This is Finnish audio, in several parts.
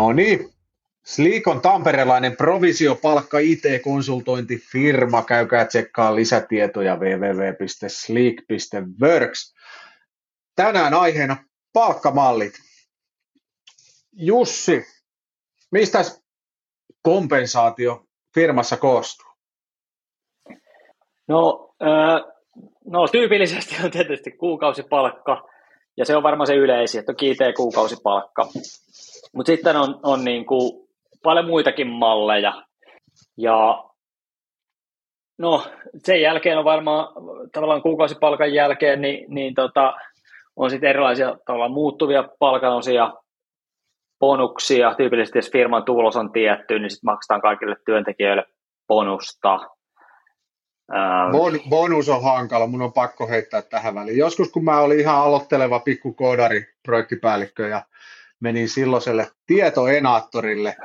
No niin, Sleek on tamperelainen provisiopalkka IT-konsultointifirma. Käykää tsekkaa lisätietoja www.sleek.works. Tänään aiheena palkkamallit. Jussi, mistä kompensaatio firmassa koostuu? No, no tyypillisesti on tietysti kuukausipalkka, ja se on varmaan se yleisin, että on kuukausipalkka. Mutta sitten on, on niin kuin paljon muitakin malleja. Ja no, sen jälkeen on varmaan tavallaan kuukausipalkan jälkeen, niin, niin tota, on sitten erilaisia tavallaan muuttuvia palkanosia, bonuksia. Tyypillisesti jos firman tulos on tietty, niin sitten maksetaan kaikille työntekijöille bonusta. Ähm. Bon, bonus on hankala, mun on pakko heittää tähän väliin. Joskus kun mä olin ihan aloitteleva pikku koodari, projektipäällikkö ja menin silloiselle tietoenaattorille.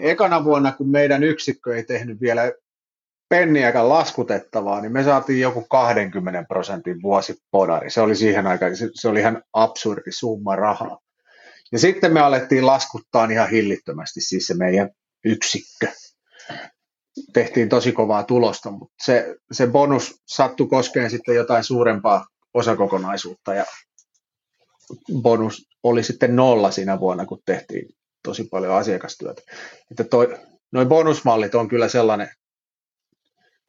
Ekana vuonna, kun meidän yksikkö ei tehnyt vielä penniäkään laskutettavaa, niin me saatiin joku 20 prosentin vuosipodari. Se oli siihen aikaan, se, se oli ihan absurdi summa rahaa. Ja sitten me alettiin laskuttaa ihan hillittömästi, siis se meidän yksikkö. Tehtiin tosi kovaa tulosta, mutta se, se bonus sattui koskeen sitten jotain suurempaa osakokonaisuutta ja bonus oli sitten nolla siinä vuonna, kun tehtiin tosi paljon asiakastyötä. Että toi, noin bonusmallit on kyllä sellainen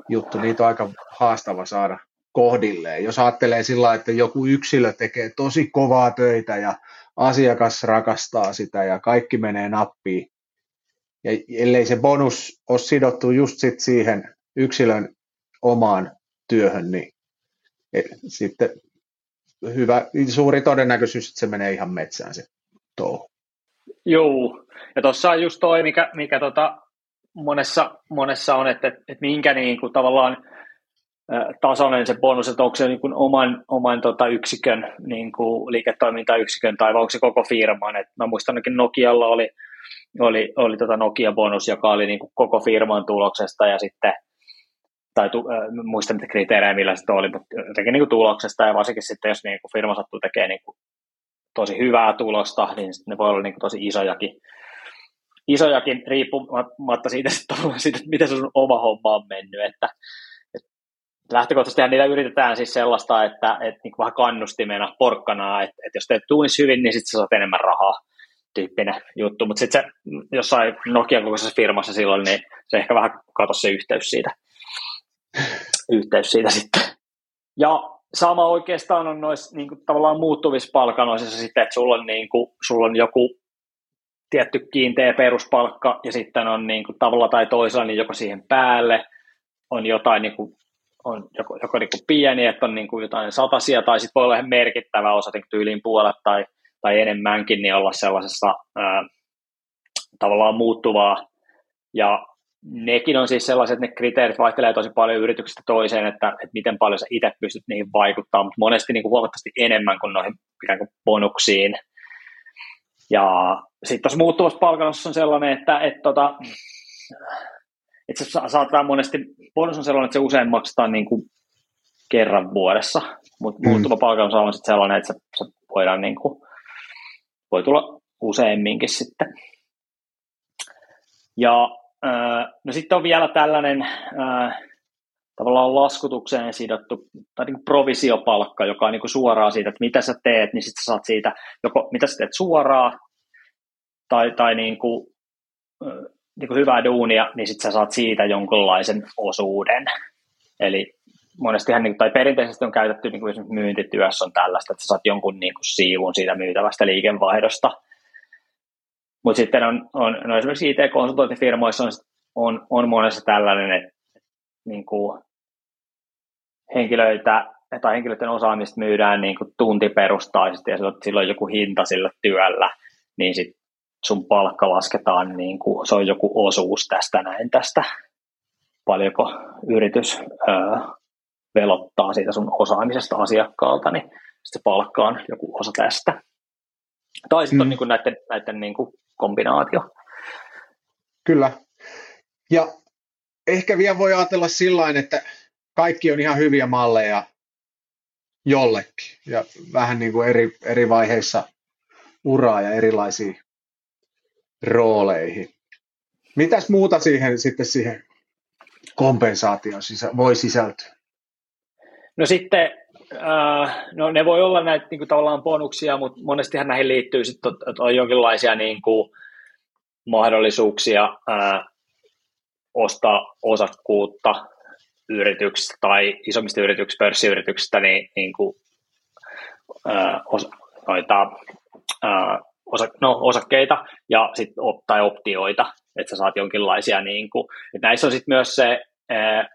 juttu, niitä on aika haastava saada kohdilleen. Jos ajattelee sillä että joku yksilö tekee tosi kovaa töitä ja asiakas rakastaa sitä ja kaikki menee nappiin, ja ellei se bonus ole sidottu just sit siihen yksilön omaan työhön, niin e, sitten hyvä, suuri todennäköisyys, että se menee ihan metsään se touhu. Joo, ja tuossa on just toi, mikä, mikä tota monessa, monessa on, että, että minkä niin kuin tavallaan tasoinen se bonus, että onko se niin kuin oman, oman tota yksikön niin kuin liiketoimintayksikön tai onko se koko firman. Et mä muistan ainakin Nokialla oli, oli, oli tota Nokia-bonus, joka oli niin kuin koko firman tuloksesta ja sitten tai tu, äh, muista niitä kriteerejä, millä se oli, mutta jotenkin niin kuin tuloksesta ja varsinkin sitten, jos niin kuin firma sattuu tekemään niin kuin tosi hyvää tulosta, niin ne voi olla niin kuin tosi isojakin, isojakin riippumatta siitä, siitä, miten se sun oma homma on mennyt, että, että lähtökohtaisesti niitä yritetään siis sellaista, että, että niin vähän kannustimena, porkkanaa, että, että jos teet tuunissa hyvin, niin sitten sä saat enemmän rahaa tyyppinen juttu, mutta sitten se jossain Nokian kokoisessa firmassa silloin, niin se ehkä vähän katosi se yhteys siitä yhteys siitä sitten. Ja sama oikeastaan on noissa niin kuin, tavallaan muuttuvissa palkanoisissa sitten, että sulla on, niin kuin, sulla on joku tietty kiinteä peruspalkka ja sitten on niin kuin, tavalla tai toisella niin joko siihen päälle on jotain niin kuin, on joko, joko niin kuin pieni, että on niin kuin jotain satasia tai sitten voi olla ihan merkittävä osa niin tyyliin puolet tai, tai enemmänkin, niin olla sellaisessa ää, tavallaan muuttuvaa ja nekin on siis sellaiset, että ne kriteerit vaihtelee tosi paljon yrityksestä toiseen, että, että miten paljon sä itse pystyt niihin vaikuttamaan, mutta monesti niin kuin huomattavasti enemmän kuin noihin ikään kuin bonuksiin. Ja sitten tuossa muuttuvassa palkannossa on sellainen, että, että, tota, että se saattaa monesti, bonus on sellainen, että se usein maksetaan niin kuin kerran vuodessa, mutta mm. muuttuva palkannossa on sitten sellainen, että se, se voidaan niin kuin, voi tulla useamminkin sitten. Ja No sitten on vielä tällainen tavallaan laskutukseen sidottu tai niin provisiopalkka, joka on niin suoraan siitä, että mitä sä teet, niin sitten saat siitä, joko mitä sä teet suoraan tai, tai niin kuin, niin kuin hyvää duunia, niin sitten sä saat siitä jonkunlaisen osuuden. Eli monestihan, niin, tai perinteisesti on käytetty niin kuin myyntityössä on tällaista, että sä saat jonkun niin kuin siivun siitä myytävästä liikevaihdosta – mutta sitten on, on no esimerkiksi IT-konsultointifirmoissa on, on, on monessa tällainen, että niin kuin henkilöitä tai henkilöiden osaamista myydään niin kuin tuntiperustaisesti ja silloin joku hinta sillä työllä, niin sit sun palkka lasketaan, niin kuin, se on joku osuus tästä näin tästä, paljonko yritys öö, velottaa siitä sun osaamisesta asiakkaalta, niin se palkka on joku osa tästä. Tai sitten mm. on niin kuin näiden, näiden niin kuin kombinaatio. Kyllä. Ja ehkä vielä voi ajatella sillä että kaikki on ihan hyviä malleja jollekin ja vähän niin kuin eri, eri vaiheissa uraa ja erilaisia rooleihin. Mitäs muuta siihen sitten siihen kompensaation sisä, voi sisältyä? No sitten, äh, no ne voi olla näitä niin kuin tavallaan bonuksia, mutta monestihan näihin liittyy sitten, että on jonkinlaisia niin kuin, mahdollisuuksia äh, ostaa osakkuutta yrityksistä tai isommista yrityksistä, pörssiyrityksistä, niin, niin kuin, äh, os, noita, äh, osa, no, osakkeita ja sit, op, tai optioita, että sä saat jonkinlaisia, niin kuin, että näissä on sitten myös se, ää,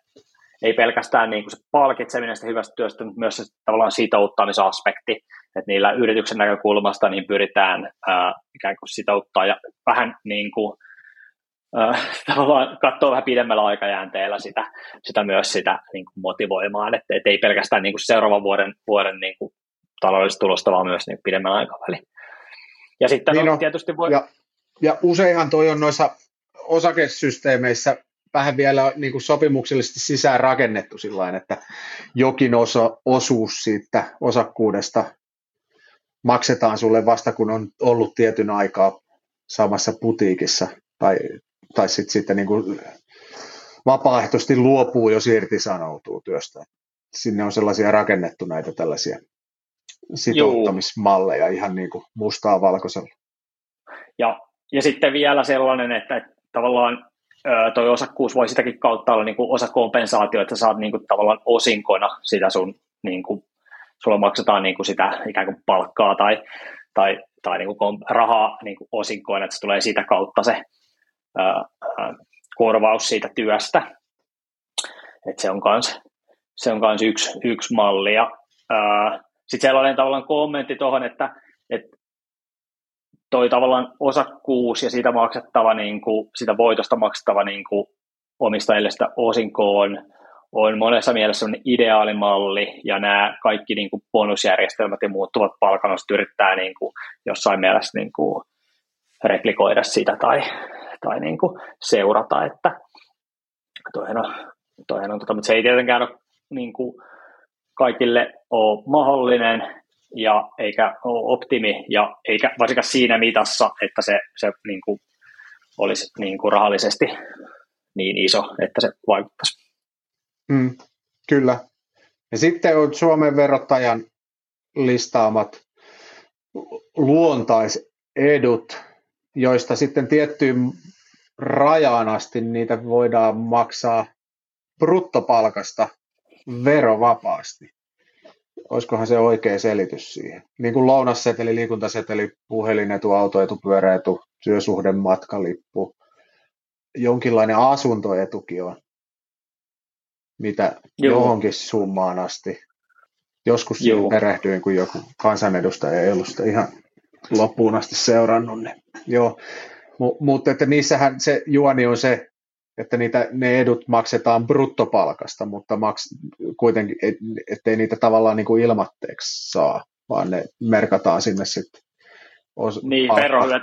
ei pelkästään niin kuin se palkitseminen sitä hyvästä työstä, mutta myös se tavallaan sitouttamisaspekti, että niillä yrityksen näkökulmasta niin pyritään ää, ikään kuin sitouttaa ja vähän niin kuin, ää, tavallaan katsoa vähän pidemmällä aikajänteellä sitä, sitä myös sitä niin kuin motivoimaan, että et ei pelkästään niin kuin seuraavan vuoden, vuoden niin kuin taloudellista tulosta, vaan myös niin pidemmällä aikavälillä. Ja sitten niin on, tietysti voi... Ja, ja useinhan toi on noissa osakesysteemeissä vähän vielä niin kuin sopimuksellisesti sisään rakennettu sillä että jokin osa, osuus siitä osakkuudesta maksetaan sulle vasta, kun on ollut tietyn aikaa samassa putiikissa tai, tai sitten sit niin kuin vapaaehtoisesti luopuu, jos irtisanoutuu työstä. Sinne on sellaisia rakennettu näitä tällaisia sitouttamismalleja Juu. ihan niin kuin mustaa valkoisella. Ja, ja sitten vielä sellainen, että tavallaan toi osakkuus voi sitäkin kautta olla niin kuin osa kompensaatio, että saat niin kuin tavallaan osinkona sitä sun, niin kuin, sulla maksetaan niin kuin sitä ikään kuin palkkaa tai, tai, tai niin kuin rahaa niin kuin osinkoina, että se tulee siitä kautta se ää, korvaus siitä työstä. että se on kans, se on kans yksi, yksi malli. Sitten sellainen tavallaan kommentti tuohon, että, että toi tavallaan osakkuus ja siitä maksettava, niin kuin, sitä voitosta maksettava niin kuin, omistajille sitä osinkoon on monessa mielessä ideaalimalli ja nämä kaikki niin kuin bonusjärjestelmät ja muuttuvat palkanostot yrittää niin kuin, jossain mielessä niin kuin, replikoida sitä tai, tai niin kuin, seurata, että toihan on, toihan on tota, mutta se ei tietenkään ole niin kuin, kaikille ole mahdollinen ja eikä optimi ja eikä varsinkaan siinä mitassa, että se, se niin kuin olisi niin kuin rahallisesti niin iso, että se vaikuttaisi. Mm, kyllä. Ja sitten on Suomen verottajan listaamat luontaisedut, joista sitten tiettyyn rajaan asti niitä voidaan maksaa bruttopalkasta verovapaasti. Olisikohan se oikea selitys siihen? Niin kuin lounasseteli, liikuntaseteli, puhelinetu, autoetu, pyöräetu, työsuhde, matkalippu, jonkinlainen asuntoetukin on, mitä Joo. johonkin summaan asti. Joskus Joo. perehdyin, kun joku kansanedustaja ei ollut sitä ihan loppuun asti seurannut. Niin. Joo. M- mutta että niissähän se juoni on se, että niitä, ne edut maksetaan bruttopalkasta, mutta maks, kuitenkin, et, ettei niitä tavallaan niin kuin ilmatteeksi saa, vaan ne merkataan sinne sitten os, niin,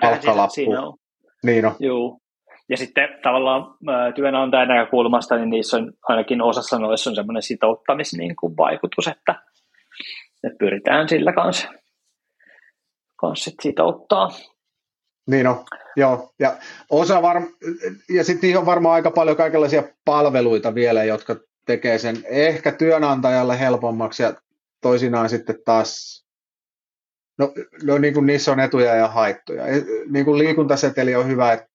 palkka, siinä on. Niin on. Juu. Ja sitten tavallaan työnantajan näkökulmasta, niin niissä on ainakin osassa noissa on semmoinen sitouttamis niin kuin vaikutus, että, että pyritään sillä kanssa, kanssa sitouttaa. Niin on, joo. Ja, osa varm- ja sitten on varmaan aika paljon kaikenlaisia palveluita vielä, jotka tekee sen ehkä työnantajalle helpommaksi ja toisinaan sitten taas, no, no niin kuin niissä on etuja ja haittoja. E, niin kuin liikuntaseteli on hyvä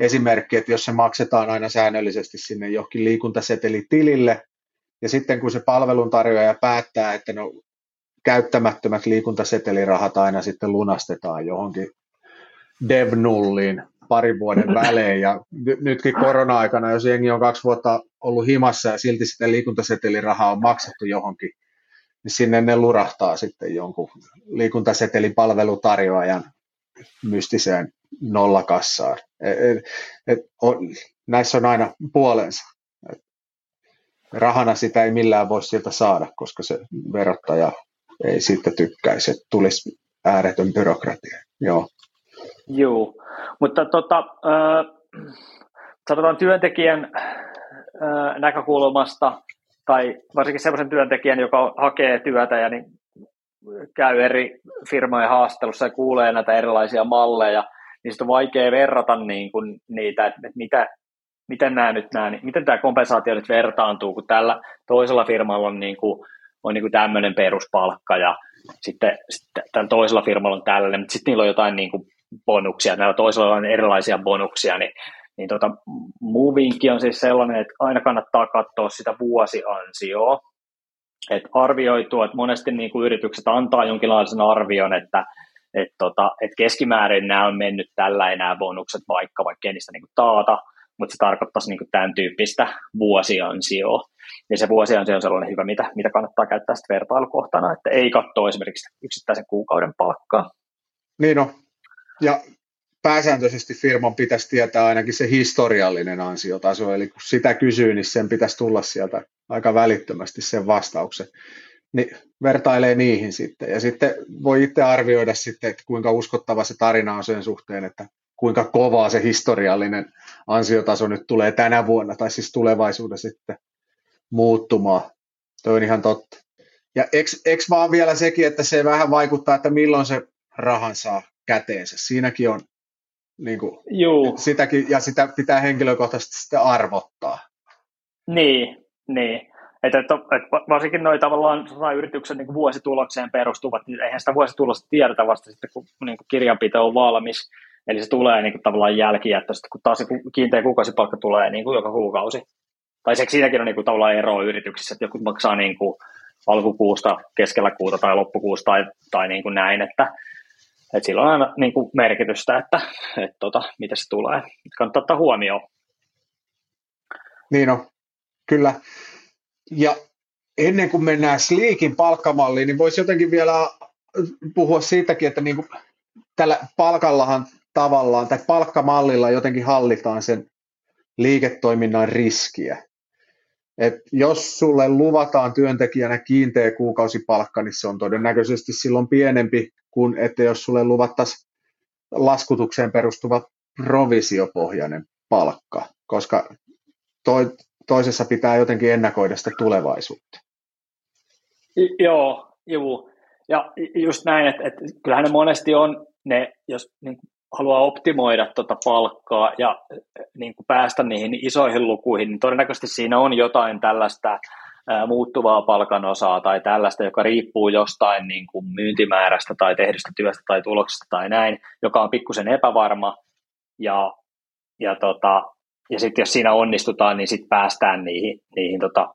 esimerkki, että jos se maksetaan aina säännöllisesti sinne johonkin liikuntasetelitilille, ja sitten kun se palveluntarjoaja päättää, että no käyttämättömät liikuntasetelirahat aina sitten lunastetaan johonkin dev-nulliin parin vuoden välein. Ja nytkin korona-aikana, jos jengi on kaksi vuotta ollut himassa ja silti sitä liikuntasetelirahaa on maksettu johonkin, niin sinne ne lurahtaa sitten jonkun liikuntasetelipalvelutarjoajan mystiseen nollakassaan. Et, et, et on, näissä on aina puolensa. Et rahana sitä ei millään voi sieltä saada, koska se verottaja ei siitä tykkäisi, että tulisi ääretön byrokratia. Joo. Joo, mutta tota, äh, sanotaan työntekijän äh, näkökulmasta, tai varsinkin sellaisen työntekijän, joka hakee työtä ja niin käy eri firmojen haastattelussa ja kuulee näitä erilaisia malleja, niin sitten on vaikea verrata niin kuin niitä, että mitä, miten, nämä nyt nämä, miten tämä kompensaatio nyt vertaantuu, kun tällä toisella firmalla on, niin kuin, on niin kuin tämmöinen peruspalkka ja sitten, sitten tällä toisella firmalla on tällainen, mutta sitten niillä on jotain niin kuin bonuksia, näillä toisella on erilaisia bonuksia, niin, niin tota, muu vinkki on siis sellainen, että aina kannattaa katsoa sitä vuosiansioa, että arvioitu, että monesti niin kuin yritykset antaa jonkinlaisen arvion, että et tota, et keskimäärin nämä on mennyt tällä enää bonukset vaikka, vaikka ei niistä niin kuin taata, mutta se tarkoittaisi niin kuin tämän tyyppistä vuosiansioa. Ja se vuosiansio on sellainen hyvä, mitä, mitä kannattaa käyttää sitten vertailukohtana, että ei katsoa esimerkiksi yksittäisen kuukauden palkkaa. Niin no, ja pääsääntöisesti firman pitäisi tietää ainakin se historiallinen ansiotaso, eli kun sitä kysyy, niin sen pitäisi tulla sieltä aika välittömästi sen vastauksen. Niin vertailee niihin sitten. Ja sitten voi itse arvioida sitten, että kuinka uskottava se tarina on sen suhteen, että kuinka kovaa se historiallinen ansiotaso nyt tulee tänä vuonna, tai siis tulevaisuudessa sitten muuttumaan. Toi on ihan totta. Ja eikö vaan vielä sekin, että se vähän vaikuttaa, että milloin se rahan saa käteensä. Siinäkin on niin kuin, Juu. sitäkin, ja sitä pitää henkilökohtaisesti sitten arvottaa. Niin, niin. Että, että, että varsinkin noin tavallaan yrityksen niin vuositulokseen perustuvat, niin eihän sitä vuositulosta tiedetä vasta sitten, kun niin kuin kirjanpito on valmis. Eli se tulee niin kuin, tavallaan jälkijättöisesti, kun taas se kiinteä kuukausipalkka tulee niin kuin joka kuukausi. Tai se, siinäkin on niin kuin, tavallaan ero yrityksissä, että joku maksaa niin kuin, alkukuusta, keskellä kuuta tai loppukuusta tai, tai niin kuin näin, että, että sillä on aina niin kuin merkitystä, että, että tota, miten se tulee. Kannattaa ottaa huomioon. Niin on, kyllä. Ja ennen kuin mennään Sleekin palkkamalliin, niin voisi jotenkin vielä puhua siitäkin, että niin kuin tällä palkallahan tavallaan, tai palkkamallilla jotenkin hallitaan sen liiketoiminnan riskiä. Et jos sulle luvataan työntekijänä kiinteä kuukausipalkka, niin se on todennäköisesti silloin pienempi kuin että jos sulle luvattaisiin laskutukseen perustuva provisiopohjainen palkka, koska toi, toisessa pitää jotenkin ennakoida sitä tulevaisuutta. Joo, juu. Ja just näin, että, että kyllähän ne monesti on ne, jos niin haluaa optimoida tuota palkkaa ja niin kuin päästä niihin isoihin lukuihin, niin todennäköisesti siinä on jotain tällaista muuttuvaa palkanosaa tai tällaista, joka riippuu jostain niin kuin myyntimäärästä tai tehdystä työstä tai tuloksesta tai näin, joka on pikkusen epävarma. Ja, ja, tota, ja sitten jos siinä onnistutaan, niin sitten päästään niihin, niihin tota,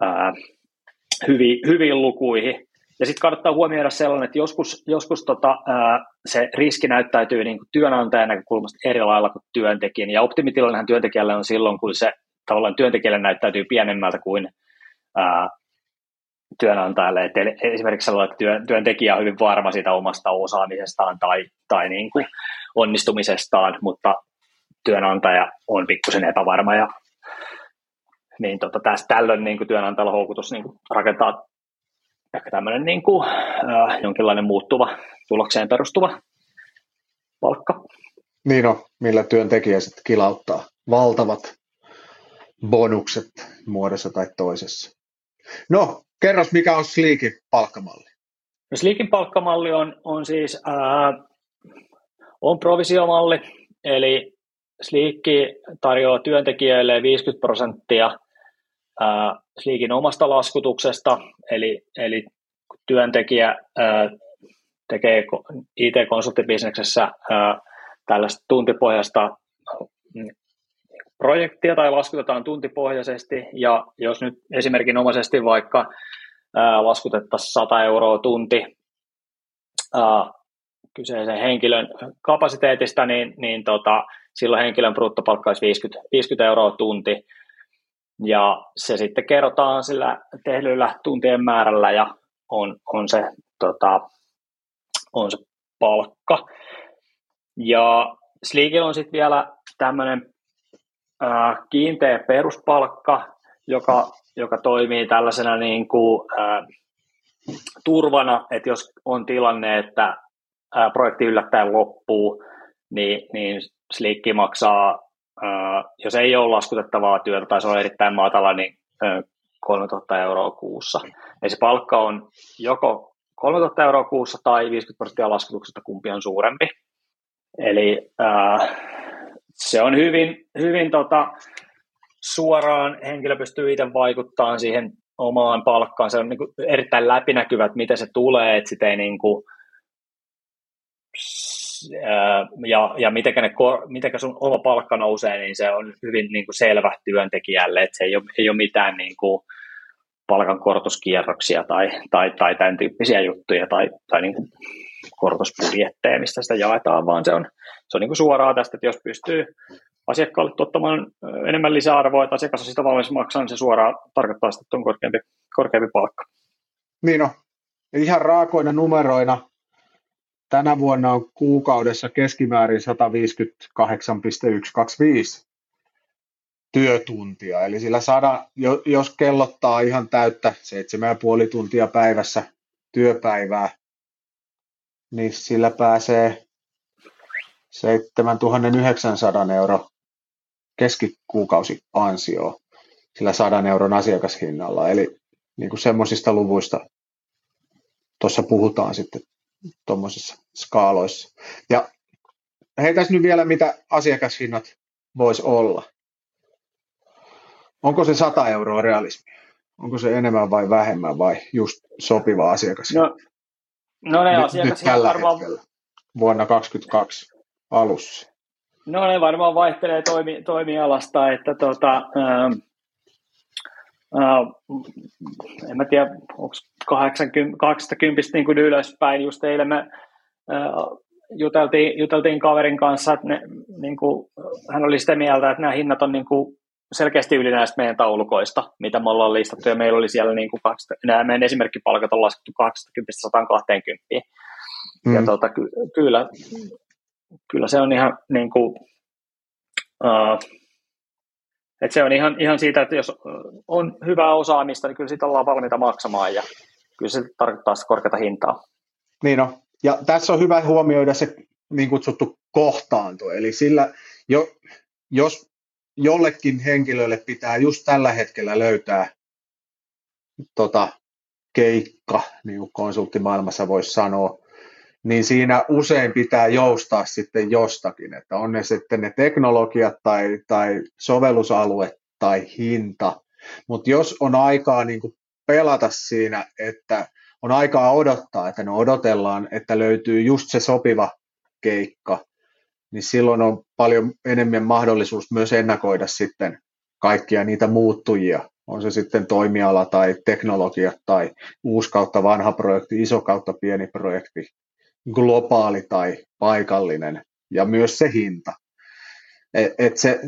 ää, hyviin, hyviin lukuihin. Ja sitten kannattaa huomioida sellainen, että joskus, joskus tota, ää, se riski näyttäytyy niin kuin työnantajan näkökulmasta eri lailla kuin työntekijän. Ja optimitilannehan työntekijälle on silloin, kun se tavallaan työntekijälle näyttäytyy pienemmältä kuin ää, työnantajalle. Et esimerkiksi sellainen, että työn, työntekijä on hyvin varma siitä omasta osaamisestaan tai, tai niin kuin onnistumisestaan, mutta työnantaja on pikkusen epävarma ja niin tota, tästä, tällöin niin kuin työnantajalla houkutus niin kuin rakentaa ehkä tämmöinen niin kuin, äh, jonkinlainen muuttuva, tulokseen perustuva palkka. Niin on, millä työntekijä sitten kilauttaa valtavat bonukset muodossa tai toisessa. No, kerros mikä on Sleekin palkkamalli? No Sleekin palkkamalli on, on siis ää, on provisiomalli, eli Sleekki tarjoaa työntekijöille 50 prosenttia Sleekin omasta laskutuksesta, eli, eli työntekijä ää, tekee IT-konsulttibisneksessä ää, tällaista tuntipohjasta mm, projektia tai laskutetaan tuntipohjaisesti, ja jos nyt esimerkinomaisesti vaikka laskutettaisiin 100 euroa tunti kyseisen henkilön kapasiteetista, niin, niin tota, silloin henkilön bruttopalkka olisi 50, 50 euroa tunti, ja se sitten kerrotaan sillä tehdyllä tuntien määrällä ja on, on, se, tota, on se palkka. Ja Sleekillä on sitten vielä tämmöinen kiinteä peruspalkka, joka, joka toimii tällaisena niin kuin, ää, turvana, että jos on tilanne, että ää, projekti yllättäen loppuu, niin, niin Sliikki maksaa jos ei ole laskutettavaa työtä tai se on erittäin matala, niin 3000 euroa kuussa. Eli se palkka on joko 3000 euroa kuussa tai 50 prosenttia laskutuksesta, kumpi on suurempi. eli äh, se on hyvin, hyvin tota, suoraan henkilö pystyy itse vaikuttamaan siihen omaan palkkaan. Se on niin kuin erittäin läpinäkyvä, että miten se tulee, että sitä ei niin kuin, ja, ja miten, ne, miten sun oma palkka nousee, niin se on hyvin niin kuin selvä työntekijälle, että se ei ole, ei ole mitään niin kuin palkankorotuskierroksia tai, tai, tai tämän tyyppisiä juttuja tai, tai niin kuin korotusbudjetteja, mistä sitä jaetaan, vaan se on, se on niin kuin suoraa tästä, että jos pystyy asiakkaalle tuottamaan enemmän lisäarvoa, että asiakas on sitä valmis maksaa, niin se suoraan tarkoittaa että on korkeampi, korkeampi palkka. Niin on. Ihan raakoina numeroina tänä vuonna on kuukaudessa keskimäärin 158,125 työtuntia. Eli sillä saada, jos kellottaa ihan täyttä 7,5 tuntia päivässä työpäivää, niin sillä pääsee 7900 euro keskikuukausi ansio sillä 100 euron asiakashinnalla. Eli niin kuin semmoisista luvuista tuossa puhutaan sitten tuommoisissa skaaloissa. Ja heitäisi nyt vielä, mitä asiakashinnat voisi olla. Onko se 100 euroa realismi? Onko se enemmän vai vähemmän vai just sopiva asiakas? No, no ne nyt, nyt tällä varmaan... hetkellä, vuonna 2022 alussa. No ne varmaan vaihtelee toimi, toimialasta, että tota, ää, ää, en mä tiedä, onko 80, 80 niin kuin ylöspäin, just eilen me ää, juteltiin, juteltiin kaverin kanssa, että ne, niin kuin, hän oli sitä mieltä, että nämä hinnat on niin kuin, selkeästi yli näistä meidän taulukoista, mitä me ollaan listattu, ja meillä oli siellä niin kuin, nämä meidän esimerkkipalkat on laskettu 20-120. Mm. Ja tota, ky- kyllä, kyllä se on ihan niin kuin, uh, että se on ihan, ihan siitä, että jos on hyvää osaamista, niin kyllä siitä ollaan valmiita maksamaan ja kyllä se tarkoittaa sitä korkeata hintaa. Niin on. Ja tässä on hyvä huomioida se niin kutsuttu kohtaanto. Eli sillä, jo, jos jollekin henkilölle pitää just tällä hetkellä löytää tota, keikka, niin kuin konsulttimaailmassa voisi sanoa, niin siinä usein pitää joustaa sitten jostakin, että on ne sitten ne teknologiat tai, tai sovellusalue tai hinta, mutta jos on aikaa niin kuin pelata siinä, että on aikaa odottaa, että no odotellaan, että löytyy just se sopiva keikka, niin silloin on paljon enemmän mahdollisuus myös ennakoida sitten kaikkia niitä muuttujia, on se sitten toimiala tai teknologia tai uusi kautta vanha projekti, iso kautta pieni projekti, globaali tai paikallinen ja myös se hinta. Et, et se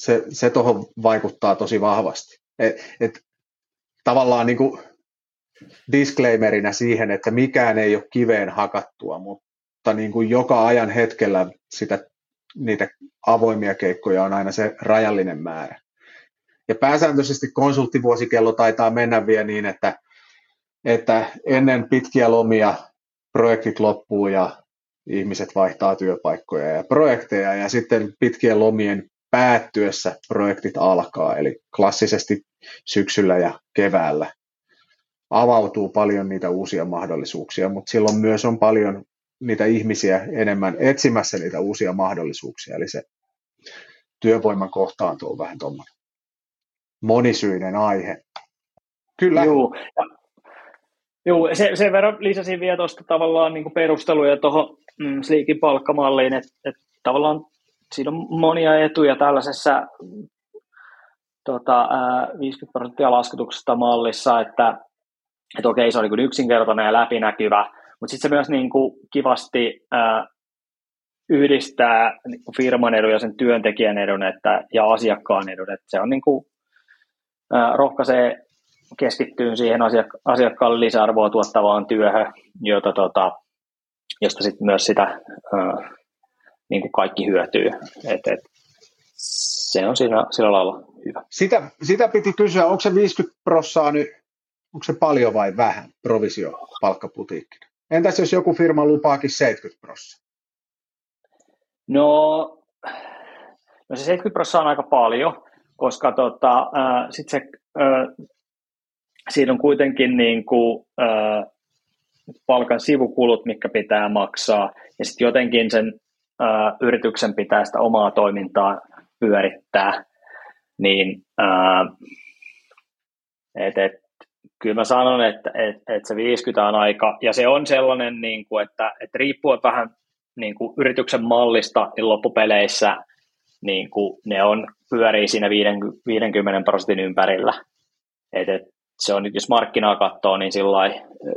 se, se tuohon vaikuttaa tosi vahvasti. Et, et, tavallaan niin kuin disclaimerina siihen, että mikään ei ole kiveen hakattua, mutta niin kuin joka ajan hetkellä sitä, niitä avoimia keikkoja on aina se rajallinen määrä. Ja pääsääntöisesti konsulttivuosikello taitaa mennä vielä niin, että, että ennen pitkiä lomia projektit loppuu ja ihmiset vaihtaa työpaikkoja ja projekteja ja sitten pitkien lomien päättyessä projektit alkaa, eli klassisesti syksyllä ja keväällä avautuu paljon niitä uusia mahdollisuuksia, mutta silloin myös on paljon niitä ihmisiä enemmän etsimässä niitä uusia mahdollisuuksia, eli se työvoiman kohtaanto on vähän tuommoinen monisyinen aihe. Kyllä. Joo, Joo, se, sen verran lisäsin vielä tuosta tavallaan niin perusteluja tuohon mm, Sleekin palkkamalliin, että, että tavallaan siinä on monia etuja tällaisessa tota, 50 prosenttia laskutuksesta mallissa, että, että okei, se on niin yksinkertainen ja läpinäkyvä, mutta sitten se myös niin kuin kivasti ää, yhdistää niin kuin firman edun ja sen työntekijän edun että, ja asiakkaan edun. Että se on niin kuin, ää, rohkaisee keskittyy siihen asiak- asiakkaalle lisäarvoa tuottavaan työhön, jota, tota, josta sitten myös sitä ää, niin kuin kaikki hyötyy. Et, et, se on siinä, sillä lailla hyvä. Sitä, sitä piti kysyä, onko se 50 prossaa nyt, onko se paljon vai vähän provisio palkkaputiikkina? Entäs jos joku firma lupaakin 70 prossaa? No, no se 70 prossaa on aika paljon, koska tota, äh, sit se, äh, siinä on kuitenkin niin kuin, äh, palkan sivukulut, mitkä pitää maksaa, ja sitten jotenkin sen ää, yrityksen pitää sitä omaa toimintaa pyörittää, niin ää, et, et, kyllä mä sanon, että et, et se 50 on aika, ja se on sellainen, niin kuin, että, että riippuen vähän niin kuin yrityksen mallista, niin loppupeleissä niin kuin ne on, pyörii siinä 50 prosentin ympärillä. Et, et, se on, jos markkinaa katsoo, niin sillä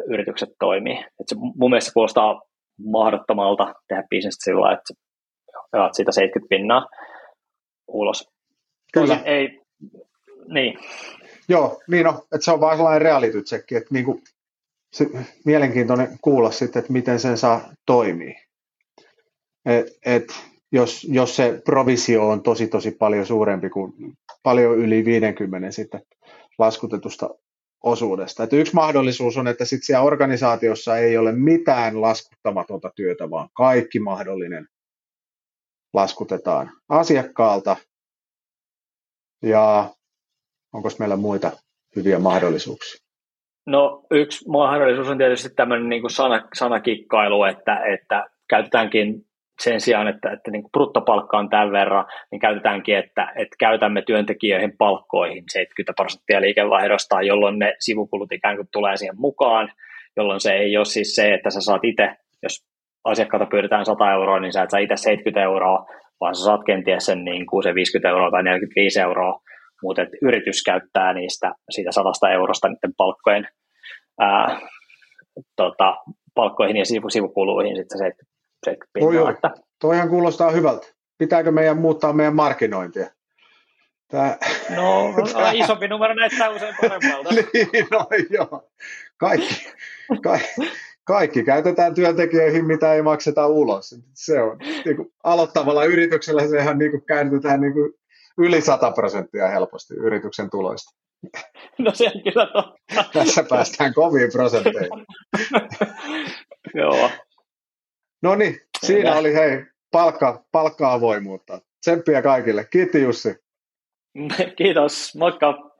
yritykset toimii. Et se mun mielestä kuulostaa mahdottomalta tehdä bisnestä sillä että jaat siitä 70 pinnaa ulos. Kyllä. Ei, niin. Joo, niin on, että se on vaan sellainen reality check, että niinku, se, mielenkiintoinen kuulla sitten, että miten sen saa toimii. Et, et, jos, jos se provisio on tosi tosi paljon suurempi kuin paljon yli 50 sitten laskutetusta osuudesta. Että yksi mahdollisuus on, että sitten siellä organisaatiossa ei ole mitään laskuttamatonta työtä, vaan kaikki mahdollinen laskutetaan asiakkaalta. Ja onko meillä muita hyviä mahdollisuuksia? No yksi mahdollisuus on tietysti tämmöinen niin kuin sana, sanakikkailu, että, että käytetäänkin sen sijaan, että, että niin kuin bruttopalkka on tämän verran, niin käytetäänkin, että, että käytämme työntekijöihin palkkoihin 70 prosenttia liikevaihdosta, jolloin ne sivukulut ikään kuin tulee siihen mukaan, jolloin se ei ole siis se, että sä saat itse, jos asiakkaalta pyydetään 100 euroa, niin sä et saa itse 70 euroa, vaan sä saat kenties sen, niin kuin se 50 euroa tai 45 euroa, mutta yritys käyttää niistä siitä 100 eurosta niiden palkkojen ää, tota, palkkoihin ja sivukuluihin sitten 70 se pinnaa, että... Toihan kuulostaa hyvältä. Pitääkö meidän muuttaa meidän markkinointia? Tää... No, tämä... isompi numero näyttää usein paremmalta. niin, no joo. Kaikki, kaikki, kaikki käytetään työntekijöihin, mitä ei makseta ulos. Se on niin kuin, aloittavalla yrityksellä sehän niin kuin, käytetään niin kuin, yli 100 prosenttia helposti yrityksen tuloista. No se on kyllä totta. Tässä päästään koviin prosentteihin. Joo, No niin, siinä oli hei, palkka, palkka-avoimuutta. Tsemppiä kaikille. Kiitti Jussi. Kiitos, moikka.